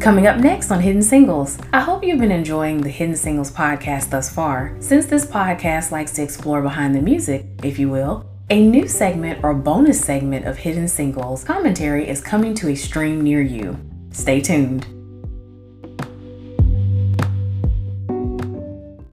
Coming up next on Hidden Singles, I hope you've been enjoying the Hidden Singles podcast thus far. Since this podcast likes to explore behind the music, if you will, a new segment or bonus segment of Hidden Singles commentary is coming to a stream near you. Stay tuned.